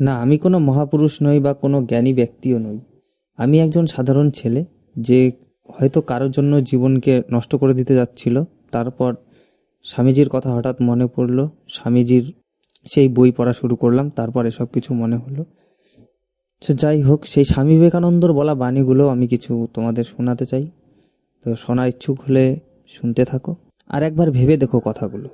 না, আমি কোনো মহাপুরুষ নই বা কোনো জ্ঞানী ব্যক্তিও নই। আমি একজন সাধারণ ছেলে যে হয়তো কারোর জন্য জীবনকে নষ্ট করে দিতে যাচ্ছিল, তারপর স্বামীজির কথা হঠাৎ মনে পড়ল, স্বামীজির সেই বই পড়া শুরু করলাম, তারপর এসব কিছু মনে হলো। তো যাই হোক, সেই স্বামী বিবেকানন্দর বলা বাণীগুলো আমি কিছু তোমাদের শোনাতে চাই। তো শোনা ইচ্ছুক হলে শুনতে থাকো। আর একবার ভেবে দেখো কথাগুলো।